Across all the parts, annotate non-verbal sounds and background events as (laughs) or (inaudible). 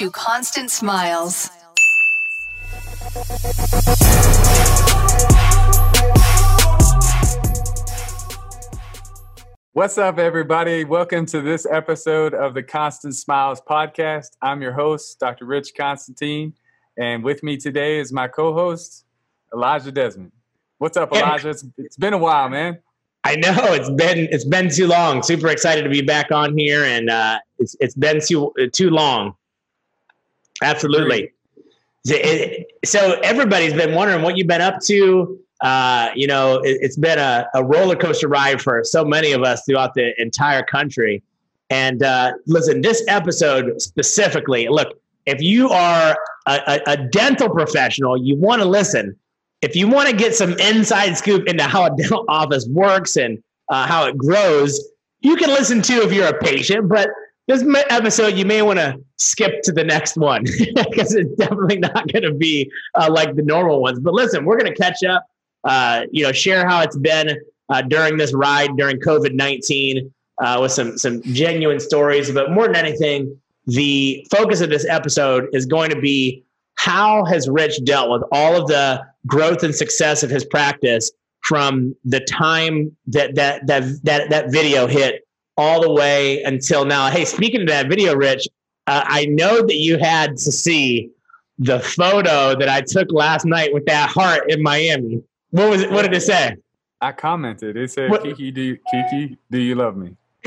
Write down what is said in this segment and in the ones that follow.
to Constant Smiles. What's up, everybody? Welcome to this episode of the Constant Smiles podcast. I'm your host, Dr. Rich Constantine, and with me today is my co host, Elijah Desmond. What's up, Elijah? It's, it's been a while, man. I know it's been it's been too long. Super excited to be back on here, and uh, it's it's been too too long. Absolutely. So everybody's been wondering what you've been up to. Uh, you know, it, has been a, a, roller coaster ride for so many of us throughout the entire country. And uh, listen, this episode specifically, look, if you are a, a, a dental professional, you want to listen if you want to get some inside scoop into how a dental (laughs) office works and uh, how it grows, you can listen to if you're a patient. But this episode, you may want to skip to the next one (laughs) because it's definitely not going to be uh, like the normal ones. But listen, we're going to catch up. Uh, you know, share how it's been uh, during this ride during COVID nineteen uh, with some some genuine stories. But more than anything, the focus of this episode is going to be how has Rich dealt with all of the growth and success of his practice from the time that that that that, that video hit all the way until now? Hey, speaking of that video, Rich, uh, I know that you had to see the photo that I took last night with that heart in Miami. What was it? What did it say? I commented. It said, what? "Kiki, do you, Kiki, do you love me?" (laughs)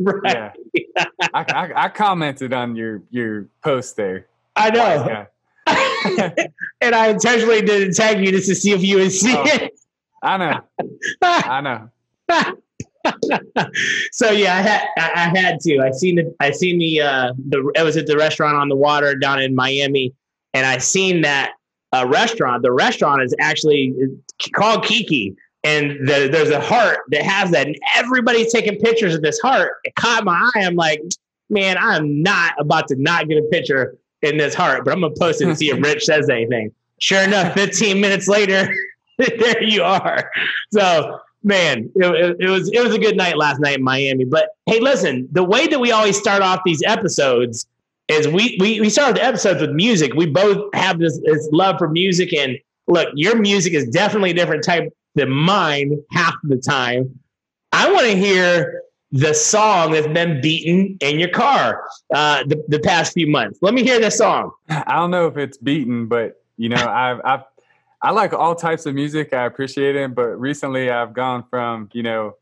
right. Yeah. I, I, I commented on your your post there. I know. (laughs) and I intentionally didn't tag you just to see if you would see oh, it. I know. (laughs) I know. (laughs) so yeah, I had I had to. I seen the I seen the uh the it was at the restaurant on the water down in Miami, and I seen that uh, restaurant. The restaurant is actually called Kiki, and the, there's a heart that has that, and everybody's taking pictures of this heart. It caught my eye. I'm like, man, I'm not about to not get a picture in this heart, but I'm gonna post it and see if (laughs) Rich says anything. Sure enough, 15 minutes later, (laughs) there you are. So man, it, it, was it was a good night last night in Miami. But hey, listen, the way that we always start off these episodes is we we, we start the episodes with music. We both have this, this love for music, and look, your music is definitely a different type than mine half the time. I want to hear the song that's been beaten in your car uh, the, the past few months. Let me hear this song. I don't know if it's beaten, but you know, I've, I've I like all types of music. I appreciate it, but recently I've gone from you know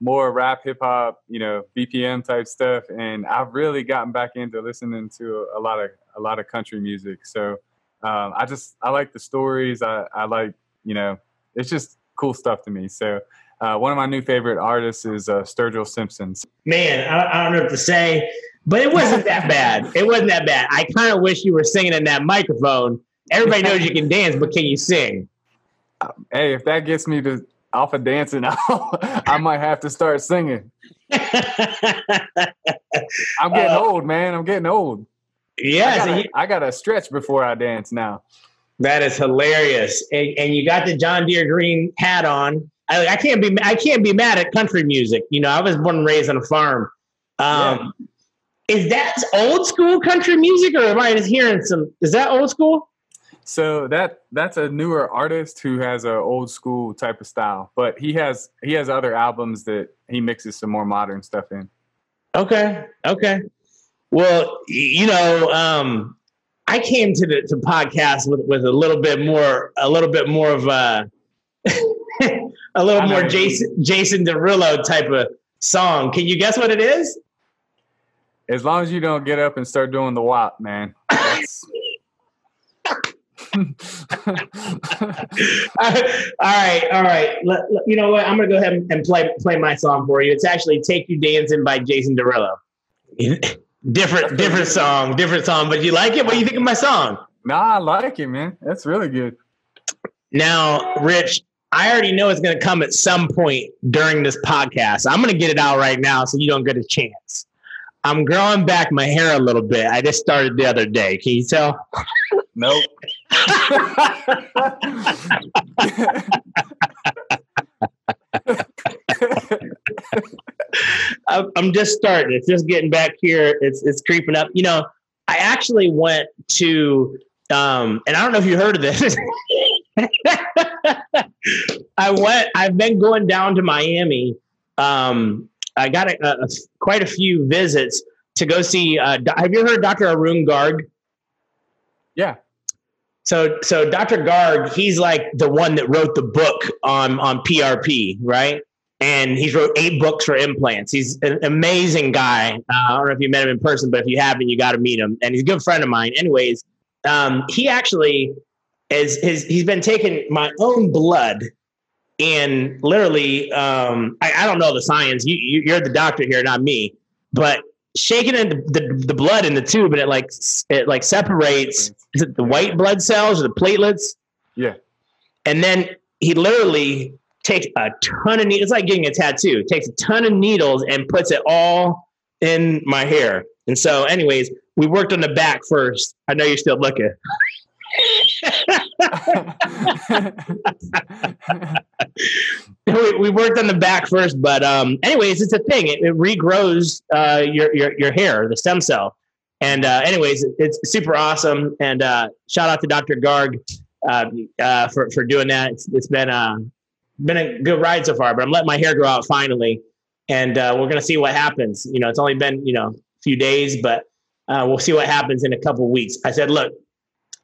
more rap, hip hop, you know, BPM type stuff, and I've really gotten back into listening to a, lot of a lot of country music. So um, I just I like the stories. I, I like you know, it's just cool stuff to me. So uh, one of my new favorite artists is uh, Sturgill Simpsons. Man, I, I, don't know what to say, but it wasn't that bad. It wasn't that bad. I kind of wish you were singing in that microphone. Everybody knows you can dance, but can you sing? Hey, if that gets me to off of dancing, (laughs) I might have to start singing. I'm getting uh, old, man. I'm getting old. Yeah, I got to stretch before I dance now. That is hilarious. And, and you got the John Deere green hat on. I, I, can't be I can't be mad at country music. You know, I was born and raised on a farm. Um, yeah. Is that old school country music, or am I just hearing some? Is that old school? So that that's a newer artist who has an old school type of style, but he has he has other albums that he mixes some more modern stuff in. Okay, okay. Well, you know, um, I came to the to podcast with with a little bit more a little bit more of a (laughs) a little more Jason Jason Derulo type of song. Can you guess what it is? As long as you don't get up and start doing the WAP, man. (laughs) all right, all right. Let, let, you know what? I'm gonna go ahead and play play my song for you. It's actually "Take You Dancing" by Jason Derulo. (laughs) different, different song, different song. But you like it? What do you think of my song? Nah, I like it, man. That's really good. Now, Rich, I already know it's going to come at some point during this podcast. I'm going to get it out right now so you don't get a chance. I'm growing back my hair a little bit. I just started the other day. Can you tell? Nope. I'm just starting. It's just getting back here. It's it's creeping up. You know, I actually went to, um, and I don't know if you heard of this. (laughs) I went. I've been going down to Miami. Um, I got a, a, quite a few visits to go see. Uh, have you heard Dr. Arun Garg? Yeah. So, so Dr. Garg, he's like the one that wrote the book on on PRP, right? And he's wrote eight books for implants. He's an amazing guy. Uh, I don't know if you met him in person, but if you haven't, you got to meet him. And he's a good friend of mine. Anyways, um, he actually is his. He's been taking my own blood and literally, um, I, I, don't know the science. You, you, are the doctor here, not me. But shaking in the, the, the, blood in the tube, and it like it like separates it the white blood cells or the platelets. Yeah. And then he literally takes a ton of needles. It's like getting a tattoo. Takes a ton of needles and puts it all in my hair. And so, anyways, we worked on the back first. I know you're still looking. (laughs) (laughs) we, worked on the back first, but um, anyways, it's a thing. It, it regrows uh, your, your your hair, the stem cell. And uh, anyways, it's super awesome. And uh, shout out to Dr. Garg uh, uh, for for doing that. It's, it's been a uh, been a good ride so far. But I'm letting my hair grow out finally, and we're gonna see what happens. You know, it's only been you know a few days, but we'll see what happens in a couple weeks. I said, look,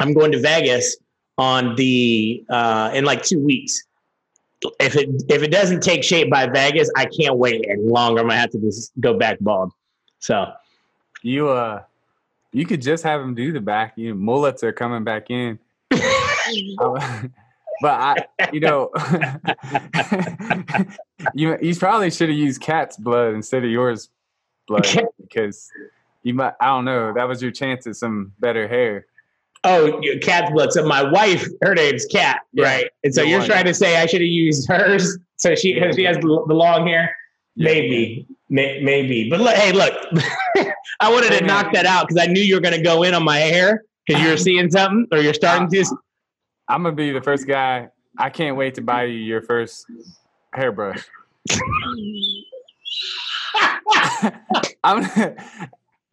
I'm going to Vegas on the uh, in like two weeks. If it if it doesn't take shape by Vegas, I can't wait any longer. I'm gonna have to just go back bald. So you uh you could just have him do the back. You know, mullets are coming back in. (laughs) but I, you know, (laughs) you you probably should have used cat's blood instead of yours blood (laughs) because you might. I don't know. That was your chance at some better hair. Oh, cat's blood. So my wife, her name's Cat, yeah. right? And so you're trying to say I should have used hers, so she yeah. she has the long hair. Yeah. Maybe, May, maybe. But look, hey, look, (laughs) I wanted to knock that out because I knew you were going to go in on my hair because you were (laughs) seeing something or you're starting to. I'm gonna be the first guy. I can't wait to buy you your first hairbrush. (laughs) I'm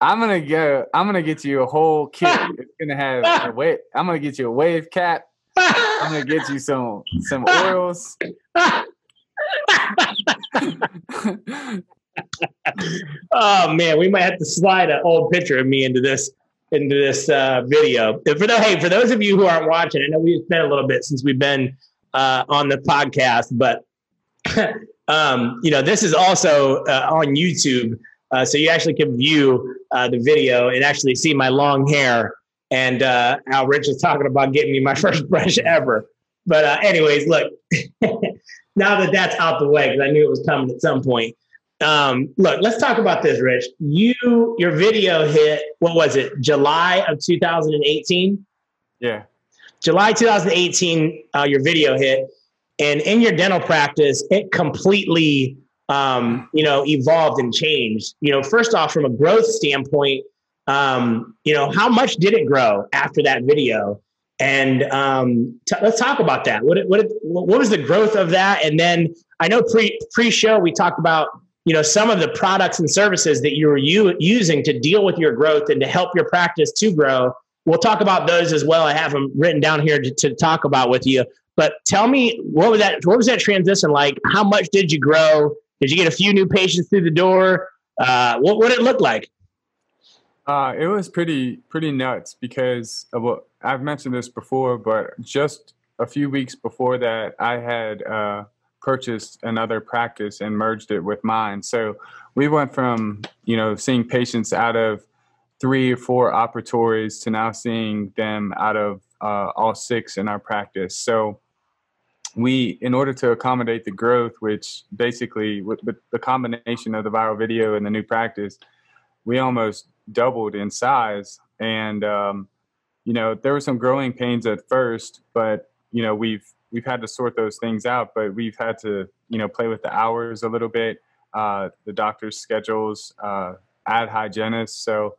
I'm gonna go. I'm gonna get you a whole (laughs) kit. It's gonna have a wave. I'm gonna get you a wave cap. I'm gonna get you some some oils. (laughs) oh man, we might have to slide an old picture of me into this into this uh, video. For the, hey, for those of you who aren't watching, I know we've been a little bit since we've been uh, on the podcast, but (laughs) um, you know this is also uh, on YouTube. Uh, so you actually can view uh, the video and actually see my long hair and uh, how Rich is talking about getting me my (laughs) first brush ever. But uh, anyways, look, (laughs) now that that's out the way, because I knew it was coming at some point. Um, look, let's talk about this, Rich. You, your video hit, what was it, July of 2018? Yeah. July 2018, uh, your video hit. And in your dental practice, it completely um, you know, evolved and changed. You know, first off, from a growth standpoint, um, you know, how much did it grow after that video? And um, t- let's talk about that. What what what was the growth of that? And then I know pre pre show we talked about you know some of the products and services that you were u- using to deal with your growth and to help your practice to grow. We'll talk about those as well. I have them written down here to, to talk about with you. But tell me what was that? What was that transition like? How much did you grow? Did you get a few new patients through the door? Uh, what did it look like? Uh, it was pretty pretty nuts because of what I've mentioned this before, but just a few weeks before that, I had uh, purchased another practice and merged it with mine. So we went from you know seeing patients out of three or four operatories to now seeing them out of uh, all six in our practice. So we, in order to accommodate the growth, which basically with, with, the combination of the viral video and the new practice, we almost doubled in size. And um, you know, there were some growing pains at first, but you know, we've we've had to sort those things out. But we've had to you know play with the hours a little bit, uh, the doctor's schedules, uh, add hygienists. So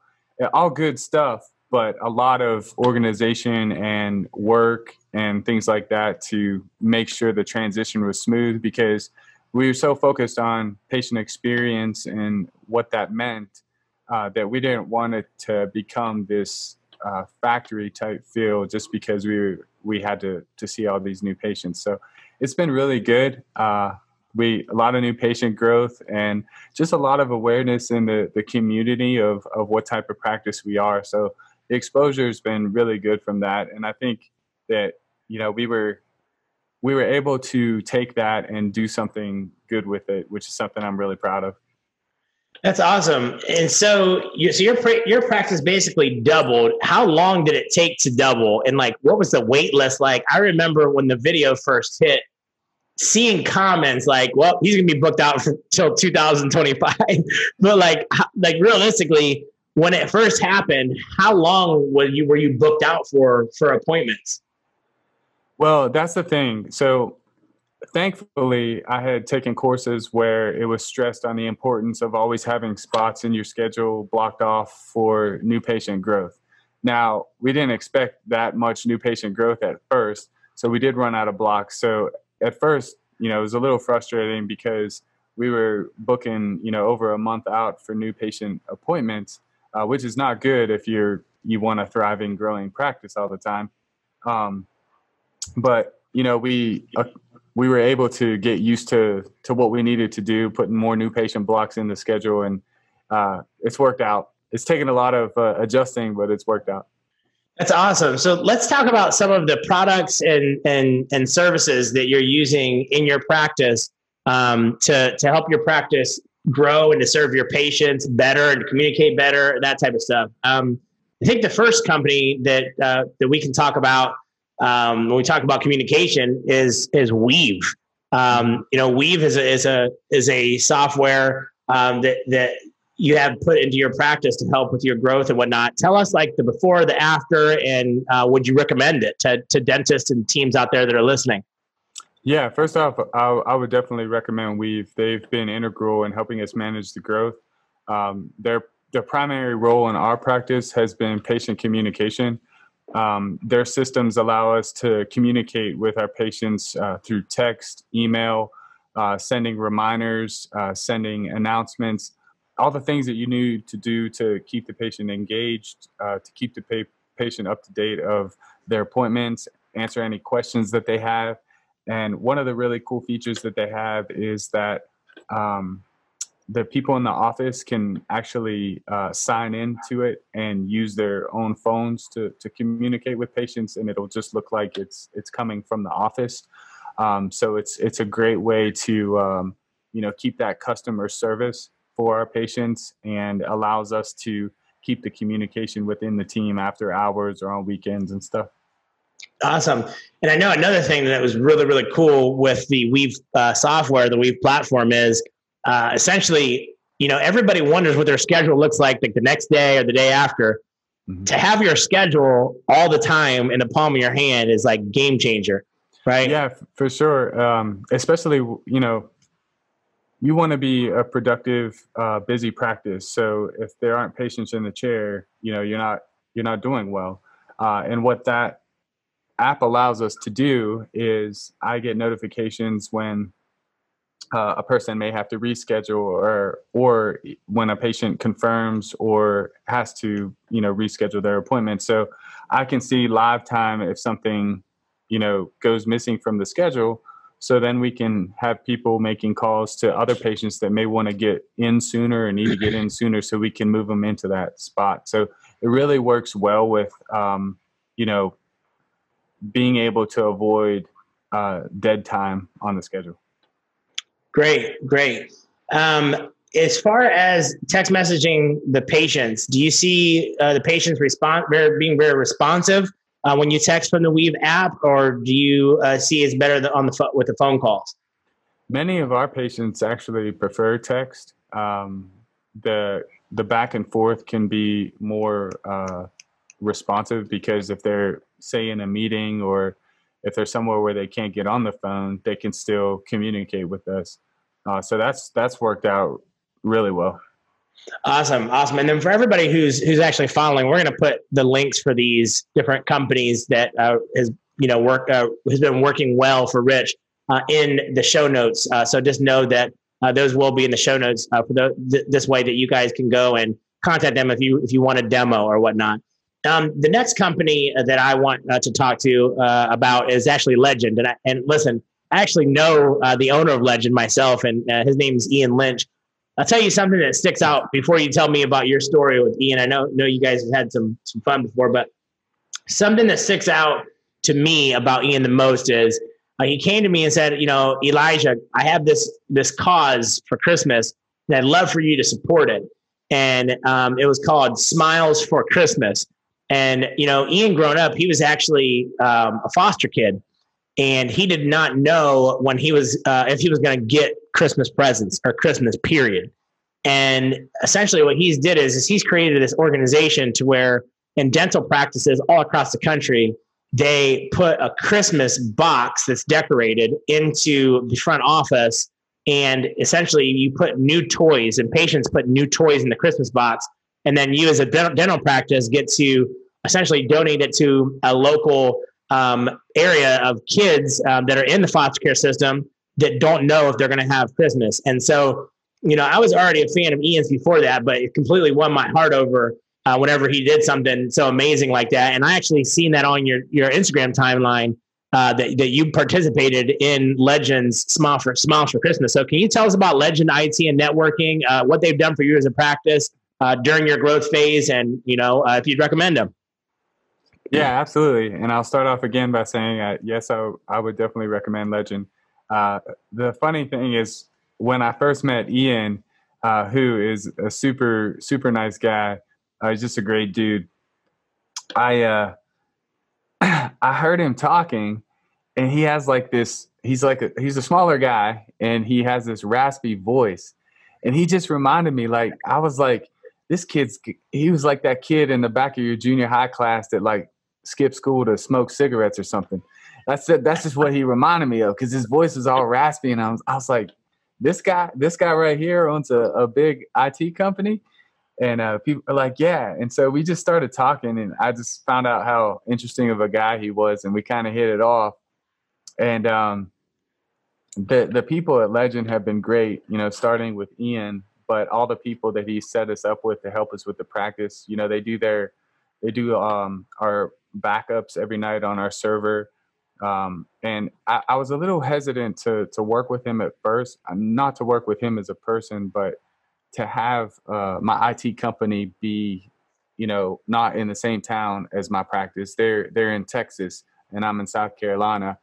all good stuff but a lot of organization and work and things like that to make sure the transition was smooth because we were so focused on patient experience and what that meant uh, that we didn't want it to become this uh, factory type feel just because we we had to to see all these new patients. So it's been really good. Uh, we a lot of new patient growth and just a lot of awareness in the the community of of what type of practice we are. So the exposure has been really good from that, and I think that you know we were we were able to take that and do something good with it, which is something I'm really proud of. That's awesome. And so, you, so your your practice basically doubled. How long did it take to double? And like, what was the wait list like? I remember when the video first hit, seeing comments like, "Well, he's gonna be booked out (laughs) until 2025." (laughs) but like, like realistically, when it first happened, how long were you were you booked out for for appointments? Well, that's the thing. So thankfully, I had taken courses where it was stressed on the importance of always having spots in your schedule blocked off for new patient growth. Now, we didn't expect that much new patient growth at first, so we did run out of blocks. So at first, you know, it was a little frustrating because we were booking, you know, over a month out for new patient appointments, uh, which is not good if you're you want a thriving, growing practice all the time. Um, but you know, we uh, we were able to get used to to what we needed to do, putting more new patient blocks in the schedule, and uh, it's worked out. It's taken a lot of uh, adjusting, but it's worked out. That's awesome. So let's talk about some of the products and and and services that you're using in your practice um, to to help your practice grow and to serve your patients better and to communicate better, that type of stuff. Um, I think the first company that uh, that we can talk about um, when we talk about communication is is Weave. Um, you know, Weave is a is a is a software um, that that you have put into your practice to help with your growth and whatnot. Tell us like the before, the after, and uh, would you recommend it to to dentists and teams out there that are listening? Yeah, first off, I, I would definitely recommend Weave. They've been integral in helping us manage the growth. Um, their their primary role in our practice has been patient communication. Um, their systems allow us to communicate with our patients uh, through text, email, uh, sending reminders, uh, sending announcements, all the things that you need to do to keep the patient engaged, uh, to keep the pa- patient up to date of their appointments, answer any questions that they have. And one of the really cool features that they have is that um, the people in the office can actually uh, sign into it and use their own phones to, to communicate with patients and it'll just look like it's it's coming from the office. Um, so it's it's a great way to um, you know keep that customer service for our patients and allows us to keep the communication within the team after hours or on weekends and stuff Awesome. And I know another thing that was really, really cool with the Weave uh, software, the Weave platform is uh, essentially, you know, everybody wonders what their schedule looks like, like the next day or the day after. Mm-hmm. To have your schedule all the time in the palm of your hand is like game changer, right? Yeah, for sure. Um, especially, you know, you want to be a productive, uh, busy practice. So if there aren't patients in the chair, you know, you're not you're not doing well. Uh, and what that app allows us to do is I get notifications when uh, a person may have to reschedule or or when a patient confirms or has to you know reschedule their appointment. So i can see live time if something you know goes missing from the schedule. So then we can have people making calls to other patients that may want to get in sooner or need to get in sooner so we can move them into that spot. So it really works well with um, you know being able to avoid uh, dead time on the schedule Great, great. Um, as far as text messaging the patients, do you see uh, the patients respond very, being very responsive uh, when you text from the Weave app, or do you uh, see it's better on the fo- with the phone calls? Many of our patients actually prefer text. Um, the the back and forth can be more uh, responsive because if they're say in a meeting or if they're somewhere where they can't get on the phone, they can still communicate with us. Uh, so that's that's worked out really well. Awesome, awesome. And then for everybody who's who's actually following, we're going to put the links for these different companies that uh, has you know work uh, has been working well for Rich uh, in the show notes. Uh, so just know that uh, those will be in the show notes for the, th- this way that you guys can go and contact them if you if you want a demo or whatnot. Um, the next company that I want uh, to talk to uh, about is actually Legend, and I, and listen, I actually know uh, the owner of Legend myself, and uh, his name is Ian Lynch. I'll tell you something that sticks out before you tell me about your story with Ian. I know know you guys have had some some fun before, but something that sticks out to me about Ian the most is uh, he came to me and said, you know, Elijah, I have this this cause for Christmas, and I'd love for you to support it. And um, it was called Smiles for Christmas. And you know, Ian, growing up, he was actually um, a foster kid, and he did not know when he was uh, if he was going to get Christmas presents or Christmas period. And essentially, what he's did is, is he's created this organization to where in dental practices all across the country, they put a Christmas box that's decorated into the front office. And essentially, you put new toys, and patients put new toys in the Christmas box. And then you, as a dental practice, get to essentially donate it to a local um, area of kids um, that are in the foster care system that don't know if they're going to have Christmas. And so, you know, I was already a fan of Ian's before that, but it completely won my heart over uh, whenever he did something so amazing like that. And I actually seen that on your your Instagram timeline uh, that that you participated in Legends Smile for Smiles for Christmas. So can you tell us about Legend IT and networking, uh, what they've done for you as a practice uh, during your growth phase, and you know uh, if you'd recommend them? Yeah, absolutely. And I'll start off again by saying, uh, yes, I, I would definitely recommend Legend. the funny thing is, when I first met Ian, who is a super super nice guy. Uh, he's just a great dude. I uh, (clears throat) I heard him talking, and he has like this. He's like a, he's a smaller guy, and he has this raspy voice, and he just reminded me like I was like this kid's. He was like that kid in the back of your junior high class that like skipped school to smoke cigarettes or something. That's it. That's just what he (laughs) reminded me of because his voice was all raspy, and I was I was like, this guy, this guy right here owns a, a big IT company and uh, people are like, yeah. And so we just started talking, and I just found out how interesting of a guy he was, and we kind of hit it off. And um, the the people at Legend have been great, you know, starting with Ian, but all the people that he set us up with to help us with the practice, you know, they do their they do um, our backups every night on our server. Um, and I, I was a little hesitant to to work with him at first, not to work with him as a person, but to have uh, my IT company be, you know, not in the same town as my practice. They're they're in Texas and I'm in South Carolina,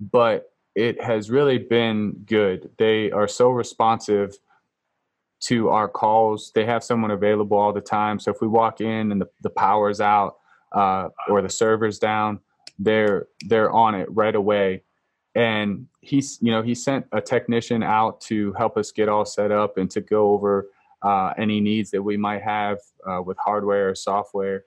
but it has really been good. They are so responsive to our calls. They have someone available all the time. So if we walk in and the, the power's out uh, or the server's down, they're they're on it right away and he's you know he sent a technician out to help us get all set up and to go over uh, any needs that we might have uh, with hardware or software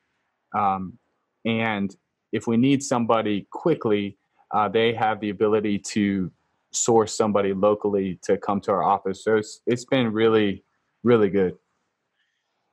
um, and if we need somebody quickly uh, they have the ability to source somebody locally to come to our office so it's, it's been really really good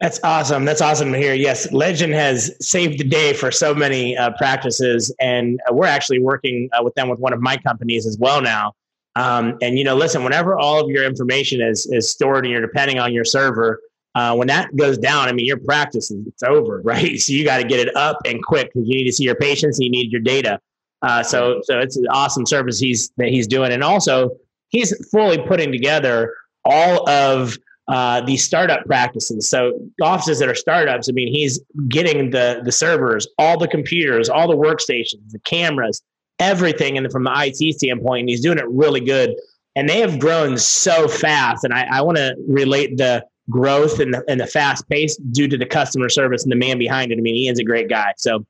that's awesome. That's awesome to hear. Yes, Legend has saved the day for so many uh, practices, and uh, we're actually working uh, with them with one of my companies as well now. Um, and you know, listen, whenever all of your information is is stored and you're depending on your server, uh, when that goes down, I mean, your practice is it's over, (laughs) right? So you got to get it up and quick because you need to see your patients, and you need your data. Uh, so so it's an awesome service he's that he's doing, and also he's fully putting together all of uh, these startup practices. So offices that are startups, I mean, he's getting the the servers, all the computers, all the workstations, the cameras, everything, and from the IT standpoint, and he's doing it really good. And they have grown so fast, and I, I want to relate the growth and the, and the fast pace due to the customer service and the man behind it. I mean, Ian's a great guy. So,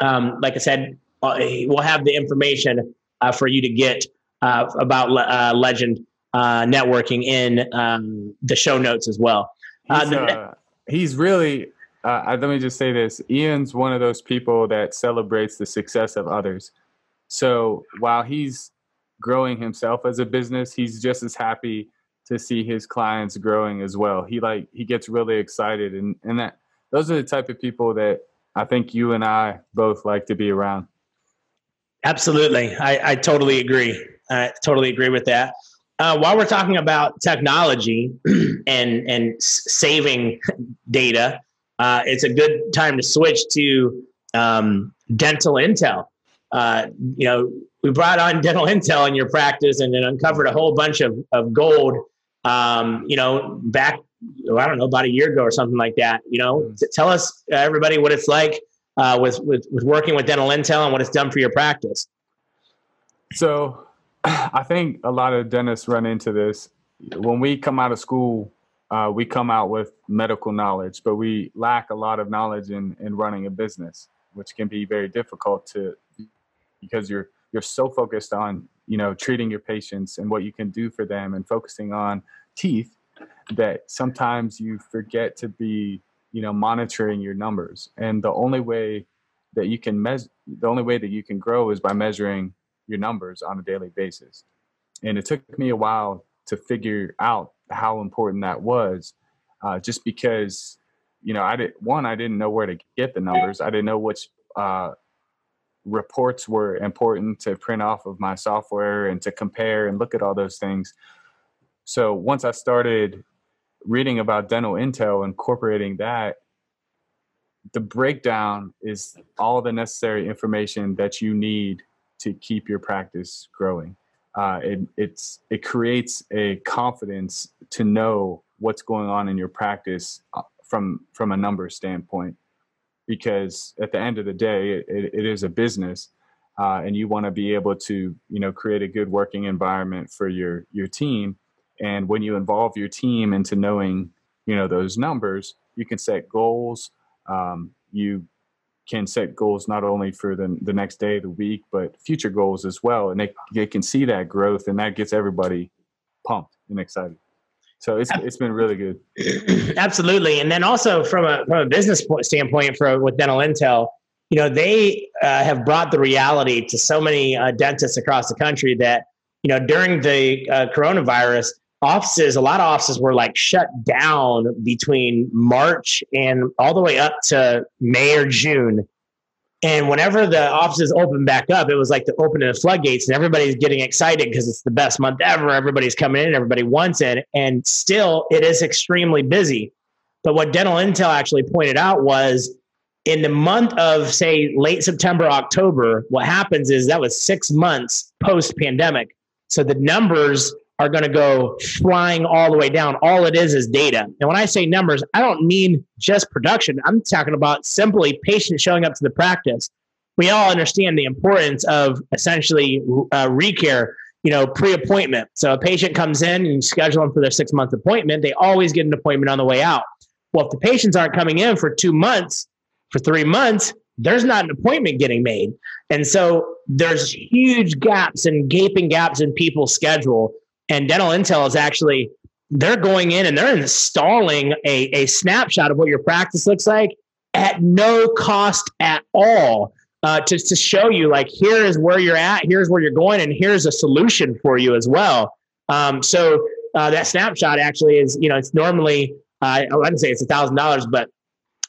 um, like I said, uh, we'll have the information uh, for you to get uh, about uh, Legend uh, networking in um, the show notes as well. Uh, he's, uh, he's, really. Uh, let me just say this: Ian's one of those people that celebrates the success of others. So while he's growing himself as a business, he's just as happy to see his clients growing as well. He like he gets really excited, and and that those are the type of people that I think you and I both like to be around. Absolutely, I, I totally agree. I totally agree with that. Uh, while we're talking about technology (clears throat) and and saving (laughs) data, uh, it's a good time to switch to um, dental intel. Uh, you know, we brought on (laughs) dental intel in your practice and then uncovered a whole bunch of, of gold. Um, you know, back I don't know about a year ago or something like that. You know, mm-hmm. tell us uh, everybody what it's like uh, with, with with working with dental intel and what it's done for your practice. So, I think a lot of dentists run into this when we come out of school. Uh, we come out with medical knowledge, but we lack a lot of knowledge in, in running a business, which can be very difficult to because you're you're so focused on you know treating your patients and what you can do for them and focusing on teeth that sometimes you forget to be you know monitoring your numbers and the only way that you can measure the only way that you can grow is by measuring your numbers on a daily basis. And it took me a while to figure out how important that was uh, just because you know i did one i didn't know where to get the numbers. I didn't know which uh, reports were important to print off of my software and to compare and look at all those things. So once i started reading about dental intel, incorporating that, the breakdown is all the necessary information that you need to keep your practice growing. Uh, it, it's it creates a confidence to know what's going on in your practice uh, from from a number standpoint, because at the end of the day, it, it is a business, uh, and you want to be able to you know create a good working environment for your your team and when you involve your team into knowing, you know, those numbers, you can set goals. Um, you can set goals not only for the, the next day the week, but future goals as well. And they, they can see that growth and that gets everybody pumped and excited. So it's, it's been really good. (clears throat) Absolutely. And then also from a, from a business standpoint for with dental intel, you know, they uh, have brought the reality to so many uh, dentists across the country that, you know, during the uh, coronavirus, offices, a lot of offices were like shut down between March and all the way up to May or June. And whenever the offices opened back up, it was like the opening of floodgates, and everybody's getting excited because it's the best month ever. Everybody's coming in, everybody wants it. And still, it is extremely busy. But what Dental Intel actually pointed out was in the month of, say, late September, October, what happens is that was six months post pandemic. So the numbers are going to go flying all the way down. All it is is data. And when I say numbers, I don't mean just production. I'm talking about simply patients showing up to the practice. We all understand the importance of essentially uh, recare, you know, pre-appointment. So a patient comes in and you schedule them for their six-month appointment. They always get an appointment on the way out. Well, if the patients aren't coming in for two months, for three months, there's not an appointment getting made. And so there's huge gaps and gaping gaps in people's schedule and Dental Intel is actually they're going in and they're installing a, a snapshot of what your practice looks like at no cost at all uh, to, to show you like here is where you're at here's where you're going and here's a solution for you as well. Um, so uh, that snapshot actually is you know it's normally uh, i wouldn't say it's a thousand dollars but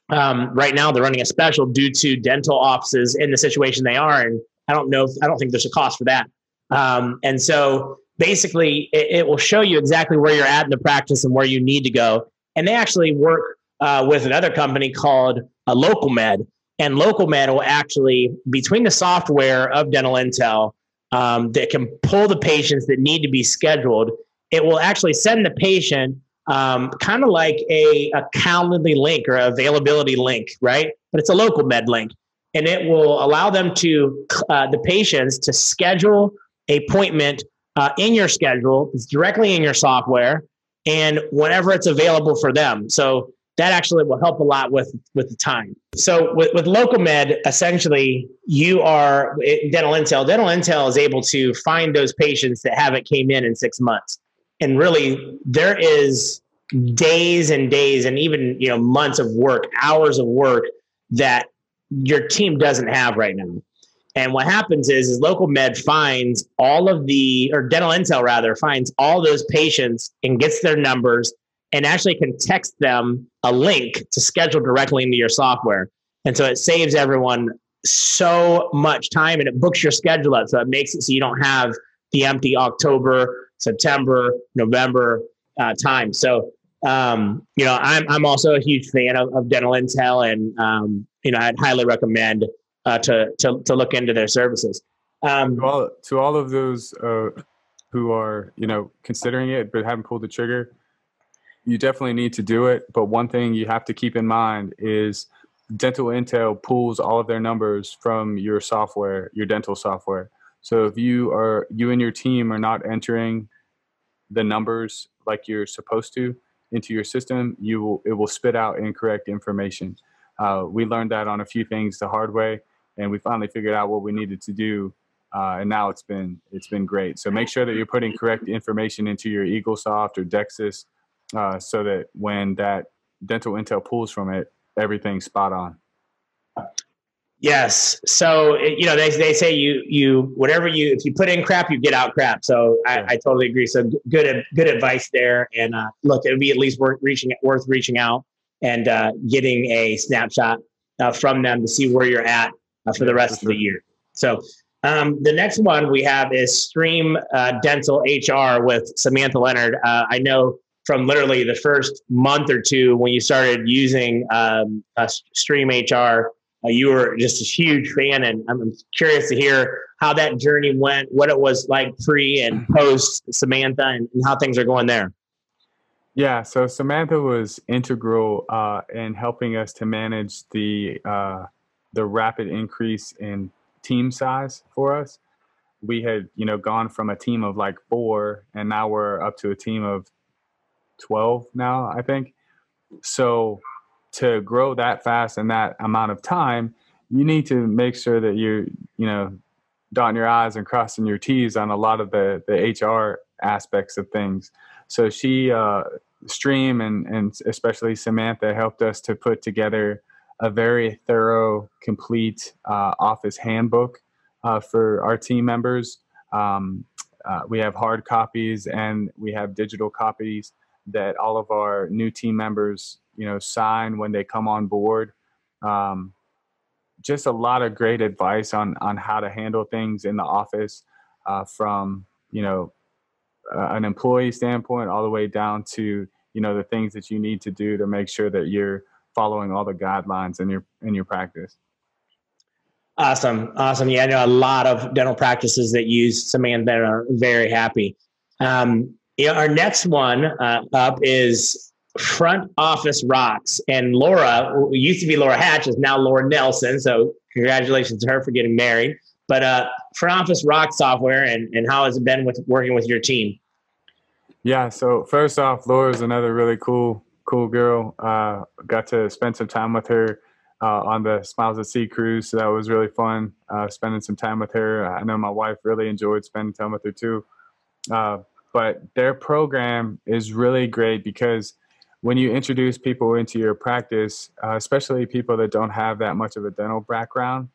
um, right now they're running a special due to dental offices in the situation they are and i don't know if, i don't think there's a cost for that. Um, and so basically it, it, will show you exactly where you're at in the practice and where you need to go. And they actually work uh, with another company called uh, LocalMed. And LocalMed will actually, between the software of Dental Intel um, that can pull the patients that need to be scheduled, it will actually send the patient um, kind of like a, a Calendly link or availability link, right? But it's a LocalMed link. And it will allow them to, uh, the patients to schedule a appointment uh, in your schedule. It's directly in your software and whenever it's available for them. So that actually will help a lot with with the time. So with, with local med, essentially you are dental intel. Dental intel is able to find those patients that haven't came in in six months. And really there is days and days and even you know months of work, hours of work that your team doesn't have right now. And what happens is, is local med finds all of the, or dental intel rather, finds all those patients and gets their numbers and actually can text them a link to schedule directly into your software. And so it saves everyone so much time and it books your schedule up. So it makes it so you don't have the empty October September, November uh, time. So, um, you know, I'm, I'm also a huge fan of, of Dental Intel, and um, you know, I'd highly recommend uh, to, to to look into their services. Um, to, all, to all of those uh, who are you know considering it but haven't pulled the trigger, you definitely need to do it. But one thing you have to keep in mind is Dental Intel pulls all of their numbers from your software, your dental software. So if you are you and your team are not entering the numbers like you're supposed to into your system, you will it will spit out incorrect information. Uh, we learned that on a few things the hard way, and we finally figured out what we needed to do. Uh, and now it's been it's been great. So make sure that you're putting correct information into your EagleSoft or Dexis, uh, so that when that dental intel pulls from it, everything's spot on. Yes. So you know they, they say you you whatever you if you put in crap you get out crap. So I, I totally agree. So good good advice there. And uh, look, it would be at least worth reaching worth reaching out and uh, getting a snapshot uh, from them to see where you're at uh, for the rest of the year. So um, the next one we have is Stream uh, Dental HR with Samantha Leonard. Uh, I know from literally the first month or two when you started using um, Stream HR uh, you were just a huge fan, and I'm curious to hear how that journey went, what it was like pre and post Samantha, and, and how things are going there. Yeah, so Samantha was integral uh, in helping us to manage the uh, the rapid increase in team size for us. We had, you know, gone from a team of like four, and now we're up to a team of twelve now, I think. So to grow that fast in that amount of time, you need to make sure that you're, you know, dotting your I's and crossing your T's on a lot of the, the HR aspects of things. So she, uh, Stream and, and especially Samantha helped us to put together a very thorough, complete uh, office handbook uh, for our team members. Um, uh, we have hard copies and we have digital copies that all of our new team members you know sign when they come on board um, just a lot of great advice on on how to handle things in the office uh, from you know an employee standpoint all the way down to you know the things that you need to do to make sure that you're following all the guidelines in your in your practice awesome awesome yeah i know a lot of dental practices that use samantha are very happy um, yeah, our next one uh, up is front office rocks. And Laura, used to be Laura Hatch, is now Laura Nelson. So congratulations to her for getting married. But uh, front office rock software, and, and how has it been with working with your team? Yeah. So first off, Laura is another really cool, cool girl. Uh, got to spend some time with her uh, on the Smiles at Sea cruise. So that was really fun uh, spending some time with her. I know my wife really enjoyed spending time with her too. Uh, but their program is really great because – when you introduce people into your practice, uh, especially people that don't have that much of a dental background,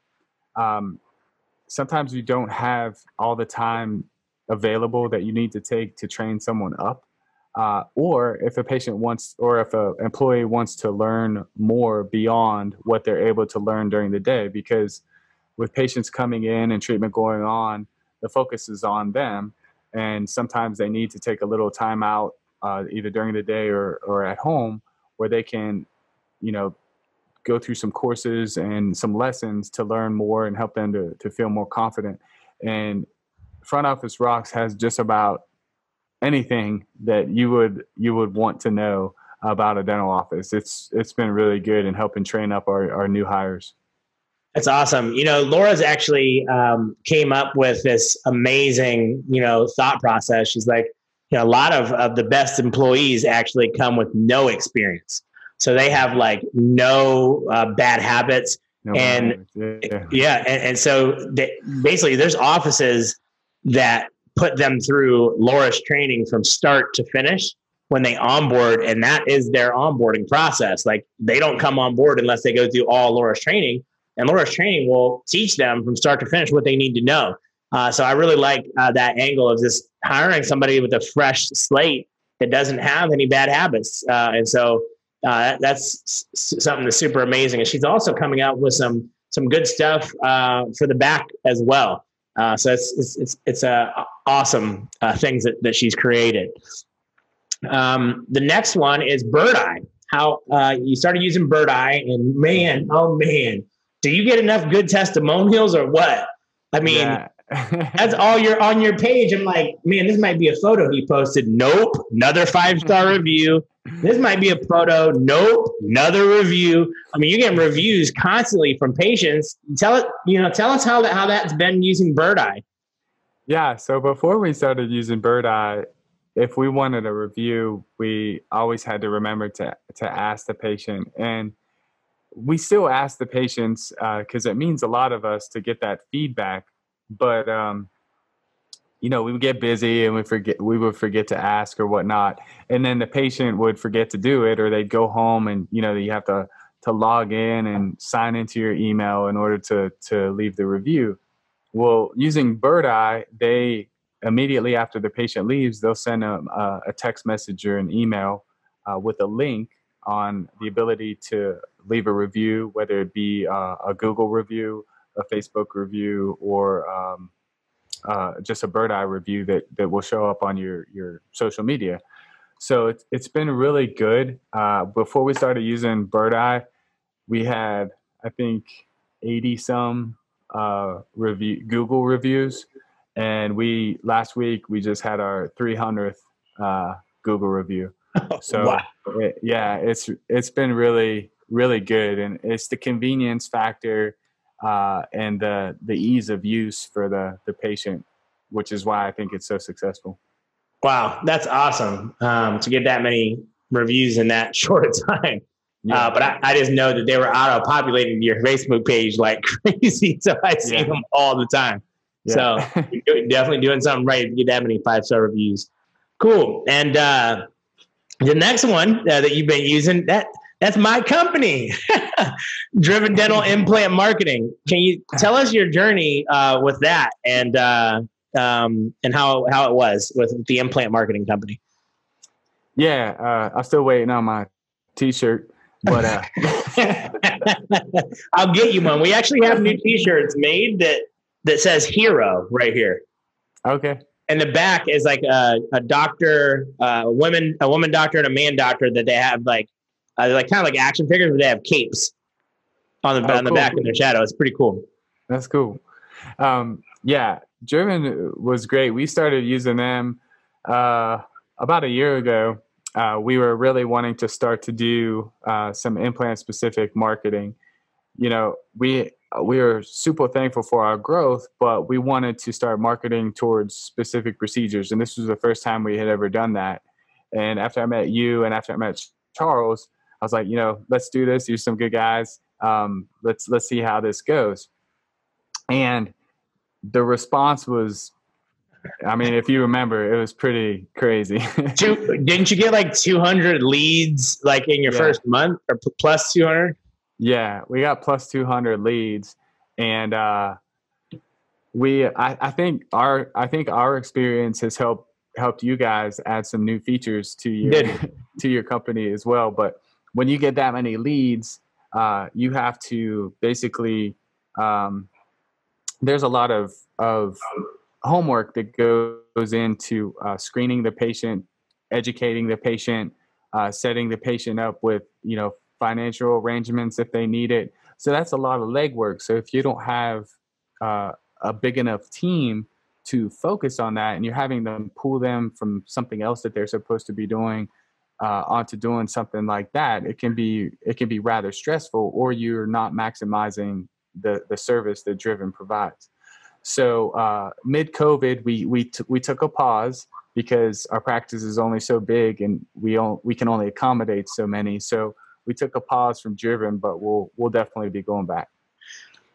um, sometimes you don't have all the time available that you need to take to train someone up. Uh, or if a patient wants, or if an employee wants to learn more beyond what they're able to learn during the day, because with patients coming in and treatment going on, the focus is on them. And sometimes they need to take a little time out uh, either during the day or, or at home where they can, you know, go through some courses and some lessons to learn more and help them to, to feel more confident. And Front Office Rocks has just about anything that you would you would want to know about a dental office. It's it's been really good in helping train up our, our new hires. That's awesome. You know, Laura's actually um, came up with this amazing, you know, thought process. She's like, you know, a lot of, of the best employees actually come with no experience. So they have like no uh, bad habits. No and yeah, yeah and, and, so they, basically there's offices that put them through Laura's training from start to finish when they onboard and that is their onboarding process like they don't come on board unless they go through all Laura's training and Laura's training will teach them from start to finish what they need to know uh, so I really like uh, that angle of just hiring somebody with a fresh slate that doesn't have any bad habits. Uh, and so uh, that's something that's super amazing. And she's also coming out with some some good stuff uh, for the back as well. Uh, so it's it's it's, it's a awesome uh, things that, that she's created. Um, the next one is Birdeye. How uh, you started using Birdeye, and man, oh man, do you get enough good testimonials or what? I mean, yeah. (laughs) that's all you're on your page. I'm like, man, this might be a photo he posted. Nope, another five star (laughs) review. This might be a photo. Nope, another review. I mean, you're getting reviews constantly from patients. Tell it, you know, tell us how that how that's been using Birdeye. Yeah. So before we started using Birdeye, if we wanted a review, we always had to remember to to ask the patient, and we still ask the patients because uh, it means a lot of us to get that feedback. But um, you know, we would get busy and we forget we would forget to ask or whatnot, and then the patient would forget to do it, or they'd go home and you know you have to to log in and sign into your email in order to to leave the review. Well, using Birdeye, they immediately after the patient leaves, they'll send a, a text message or an email uh, with a link on the ability to leave a review, whether it be uh, a Google review, a Facebook review, or um, uh, just a Birdeye review that, that will show up on your, your social media. So it's, it's been really good. Uh, before we started using Birdeye, we had, I think, 80 some uh, review Google reviews and we last week we just had our 300th uh, Google review. (laughs) So wow. it, yeah, it's it's been really really good, and it's the convenience factor uh, and the the ease of use for the the patient, which is why I think it's so successful. Wow, that's awesome um, to get that many reviews in that (laughs) short time. Yeah. Uh, but I, I, just know that they were auto populating your Facebook page like (laughs) crazy, so I see yeah. them all the time. Yeah. So (laughs) you're definitely doing something right to get that many five star reviews. Cool. And uh, the next one uh, that you've been using that that's my company, (laughs) Driven Dental Implant Marketing. Can you tell us your journey uh, with that and uh, um, and how how it was with the implant marketing company? Yeah, uh, I'm still waiting on my T-shirt, but uh, (laughs) I'll get you one. We actually have new T-shirts made that that says hero right here. Okay. And the back is like a, a doctor, uh, a woman, a woman doctor and a man doctor that they have like, uh, like kind of like action figures, but they have capes on the, oh, on the cool. back in their shadow. It's pretty cool. That's cool. Um, yeah, German was great. We started using them uh, about a year ago. Uh, we were really wanting to start to do uh, some implant specific marketing. You know, we we were super thankful for our growth, but we wanted to start marketing towards specific procedures. And this was the first time we had ever done that. And after I met you and after I met Charles, I was like, you know, let's do this. You're some good guys. Um, let's let's see how this goes. And the response was, I mean, if you remember, it was pretty crazy. (laughs) didn't you get like 200 leads like in your yeah. first month or plus 200? Yeah, we got plus 200 leads, and uh, we I, I think our I think our experience has helped helped you guys add some new features to your (laughs) to your company as well. But when you get that many leads, uh, you have to basically um, there's a lot of of homework that goes into uh, screening the patient, educating the patient, uh, setting the patient up with you know financial arrangements if they need it. So that's a lot of legwork. So if you don't have uh, a big enough team to focus on that, and you're having them pull them from something else that they're supposed to be doing uh, onto doing something like that, it can be it can be rather stressful, or you're not maximizing the the service that Driven provides. So uh, mid COVID, we we t- we took a pause because our practice is only so big, and we on, we can only accommodate so many. So we took a pause from Driven, but we'll we'll definitely be going back.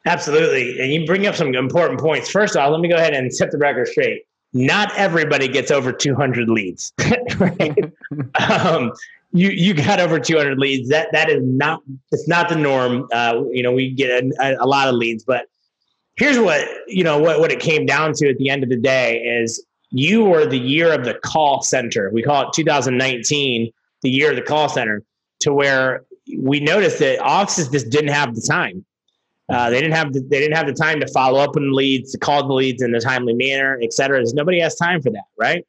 Absolutely, and you bring up some important points. First off, let me go ahead and set the record straight. Not everybody gets over 200 leads. (laughs) um, you you got over 200 leads. That that is not it's not the norm. Uh, you know, we get a, a lot of leads, but here's what you know what what it came down to at the end of the day is you were the year of the call center. We call it 2019, the year of the call center to where we noticed that offices just didn't have the time. Uh, they didn't have the, they didn't have the time to follow up on leads, to call the leads in a timely manner, et cetera. Nobody has time for that, right?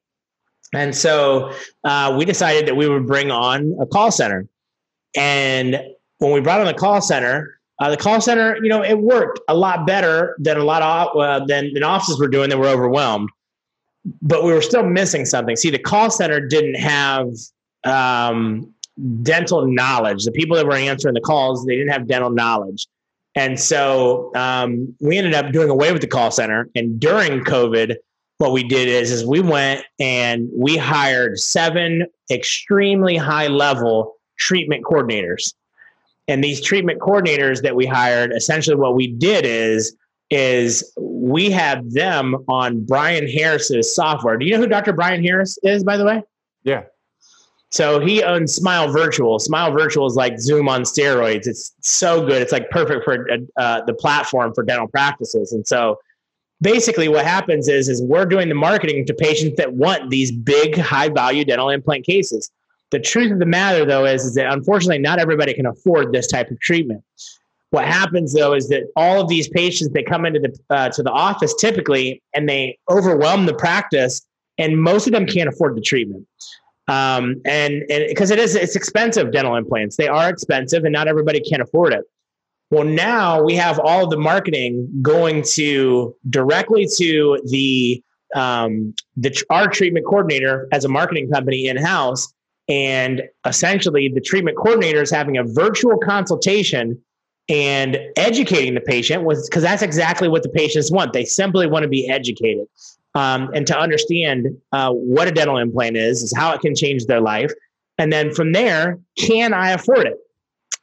And so uh, we decided that we would bring on a call center. And when we brought on the call center, uh, the call center, you know, it worked a lot better than a lot of uh, than, than offices were doing that were overwhelmed. But we were still missing something. See, the call center didn't have um, dental knowledge. The people that were answering the calls, they didn't have dental knowledge. And so um, we ended up doing away with the call center. And during COVID, what we did is, is we went and we hired seven extremely high level treatment coordinators. And these treatment coordinators that we hired, essentially what we did is, is we have them on Brian Harris's software. Do you know who Dr. Brian Harris is, by the way? Yeah. So he owns Smile Virtual. Smile Virtual is like Zoom on steroids. It's so good. It's like perfect for uh, the platform for dental practices. And so basically what happens is, is we're doing the marketing to patients that want these big high value dental implant cases. The truth of the matter, though, is, is that unfortunately not everybody can afford this type of treatment. What happens though is that all of these patients that come into the uh, to the office typically and they overwhelm the practice, and most of them can't afford the treatment. Um, and because it is it's expensive dental implants, they are expensive, and not everybody can afford it. Well, now we have all of the marketing going to directly to the um, the our treatment coordinator as a marketing company in house and essentially, the treatment coordinator is having a virtual consultation and educating the patient because that's exactly what the patients want. They simply want to be educated um, and to understand uh, what a dental implant is, is how it can change their life. And then from there, can I afford it?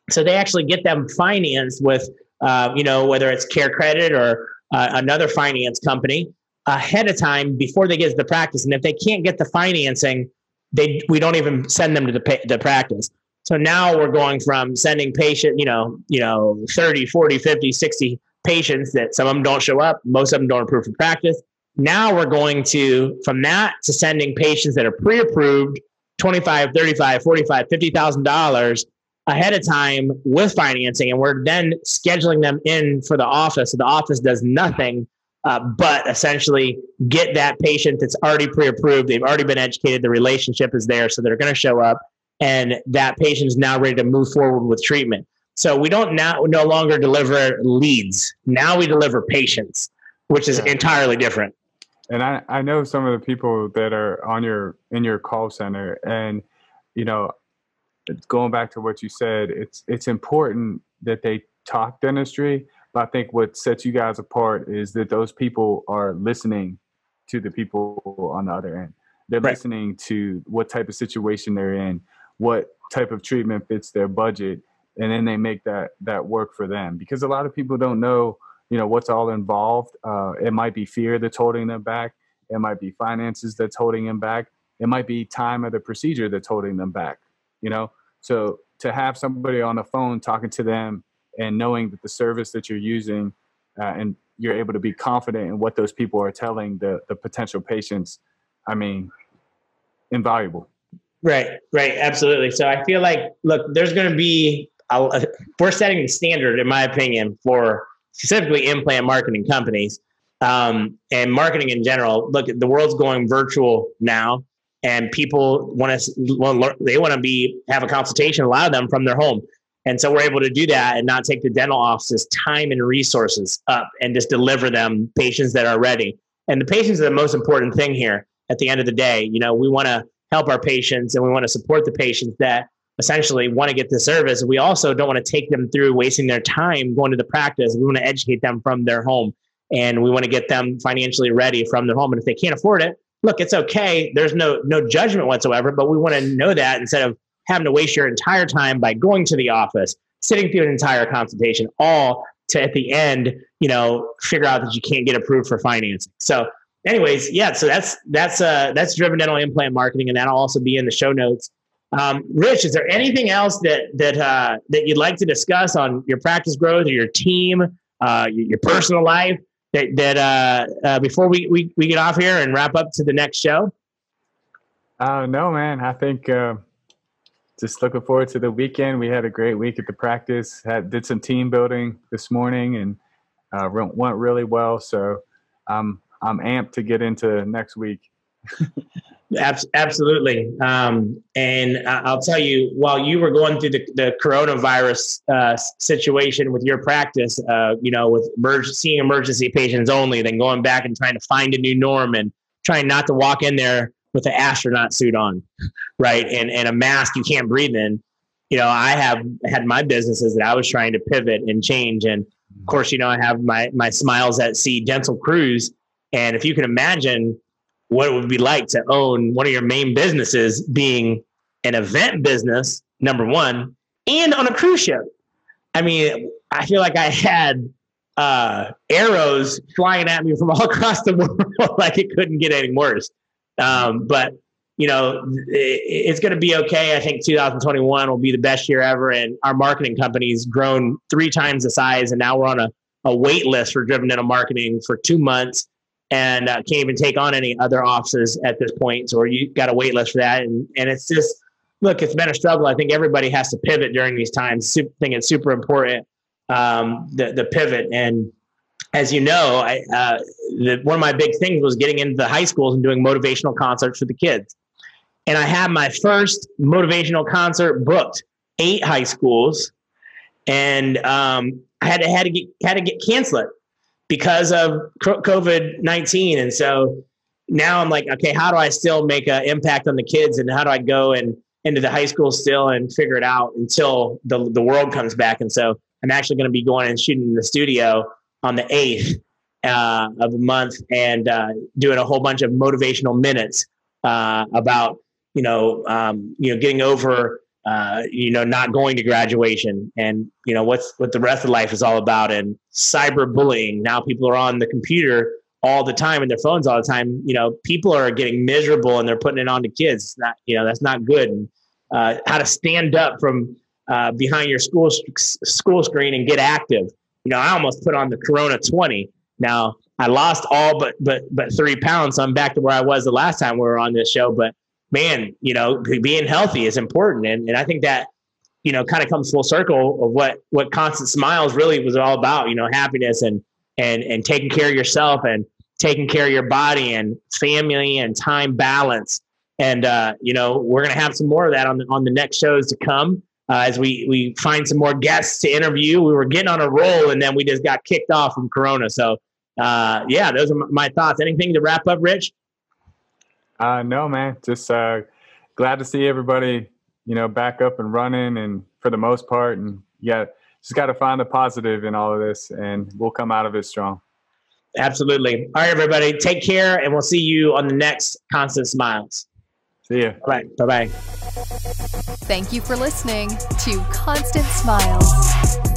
So they actually get them financed with, uh, you know, whether it's Care Credit or uh, another finance company ahead of time before they get to the practice. And if they can't get the financing, they we don't even send them to the, the practice. So now we're going from sending patient, you know, you know, 30, 40, 50, 60 patients that some of them don't show up, most of them don't approve for practice. Now we're going to from that to sending patients that are pre-approved 25, 35, 45, $50,000 ahead of time with financing and we're then scheduling them in for the office. So the office does nothing uh, but essentially get that patient that's already pre-approved. They've already been educated. The relationship is there, so they're going to show up, and that patient is now ready to move forward with treatment. So we don't now no longer deliver leads. Now we deliver patients, which is yeah. entirely different. And I, I know some of the people that are on your in your call center, and you know, going back to what you said, it's it's important that they talk dentistry, I think what sets you guys apart is that those people are listening to the people on the other end. They're right. listening to what type of situation they're in, what type of treatment fits their budget, and then they make that that work for them. Because a lot of people don't know, you know, what's all involved. Uh, it might be fear that's holding them back. It might be finances that's holding them back. It might be time of the procedure that's holding them back. You know, so to have somebody on the phone talking to them and knowing that the service that you're using uh, and you're able to be confident in what those people are telling the, the potential patients i mean invaluable. Right right absolutely. So i feel like look there's going to be a, we're setting the standard in my opinion for specifically implant marketing companies um, and marketing in general. Look the world's going virtual now and people want to they want to be have a consultation a lot of them from their home and so we're able to do that and not take the dental office's time and resources up and just deliver them patients that are ready. And the patients are the most important thing here at the end of the day. You know, we want to help our patients and we want to support the patients that essentially want to get the service. We also don't want to take them through wasting their time going to the practice. We want to educate them from their home and we want to get them financially ready from their home. And if they can't afford it, look, it's okay. There's no no judgment whatsoever, but we want to know that instead of having to waste your entire time by going to the office, sitting through an entire consultation, all to at the end, you know, figure out that you can't get approved for financing. So, anyways, yeah, so that's that's uh that's driven dental implant marketing, and that'll also be in the show notes. Um, Rich, is there anything else that that uh, that you'd like to discuss on your practice growth or your team, uh, your, your personal life that that uh, uh, before we, we we get off here and wrap up to the next show? Uh, no, man. I think uh, just looking forward to the weekend. We had a great week at the practice. Had did some team building this morning and uh, went really well. So I'm I'm amped to get into next week. (laughs) Absolutely. Um, and I'll tell you, while you were going through the, the coronavirus uh, situation with your practice, uh, you know, with emerg- seeing emergency patients only, then going back and trying to find a new norm and trying not to walk in there with an astronaut suit on, right? And, and a mask you can't breathe in. You know, I have had my businesses that I was trying to pivot and change. And of course, you know, I have my, my Smiles at Sea dental cruise. And if you can imagine, what it would be like to own one of your main businesses being an event business, number one, and on a cruise ship. I mean, I feel like I had uh, arrows flying at me from all (laughs) across the world, (laughs) like it couldn't get any worse. Um, but you know, it's going to be okay. I think 2021 will be the best year ever, and our marketing company's grown three times the size, and now we're on a, a wait list for Driven Dental Marketing for two months and uh, can't even take on any other offices at this point. So you got a wait list for that. And, and it's just, look, it's been a struggle. I think everybody has to pivot during these times. I think it's super important, um, the, the pivot. And as you know, I, uh, the, one of my big things was getting into the high schools and doing motivational concerts for the kids. And I had my first motivational concert booked, eight high schools, and um, I had to had to get had to get cancel it because of COVID 19. And so now I'm like, okay, how do I still make an impact on the kids and how do I go and into the high school still and figure it out until the, the world comes back? And so I'm actually going to be going and shooting in the studio on the 8th uh, of the month and uh, doing a whole bunch of motivational minutes uh, about, you know, um, you know, getting over uh, you know, not going to graduation and, you know, what's what the rest of life is all about and cyberbullying. Now people are on the computer all the time and their phones all the time. You know, people are getting miserable and they're putting it on to kids. It's not, you know, that's not good. And uh, how to stand up from uh, behind your school school screen and get active. You know, I almost put on the Corona 20. Now I lost all but but but three pounds. So I'm back to where I was the last time we were on this show. But man, you know, being healthy is important. And, and I think that, you know, kind of comes full circle of what, what constant smiles really was all about, you know, happiness and, and, and taking care of yourself and taking care of your body and family and time balance. And, uh, you know, we're to have some more of that on the, on the next shows to come. Uh, as we we find some more guests to interview. We were getting on a roll, and then we just got kicked off from Corona. So, uh, yeah, those are my thoughts. Anything to wrap up, Rich? Uh, no, man. Just uh, glad to see everybody, you know, back up and running, and for the most part, and yeah, just got to find the positive in all of this, and we'll come out of it strong. Absolutely. All right, everybody, take care, and we'll see you on the next Constant Smiles. See you. Bye. Bye. Bye. Thank you for listening to Constant Smiles.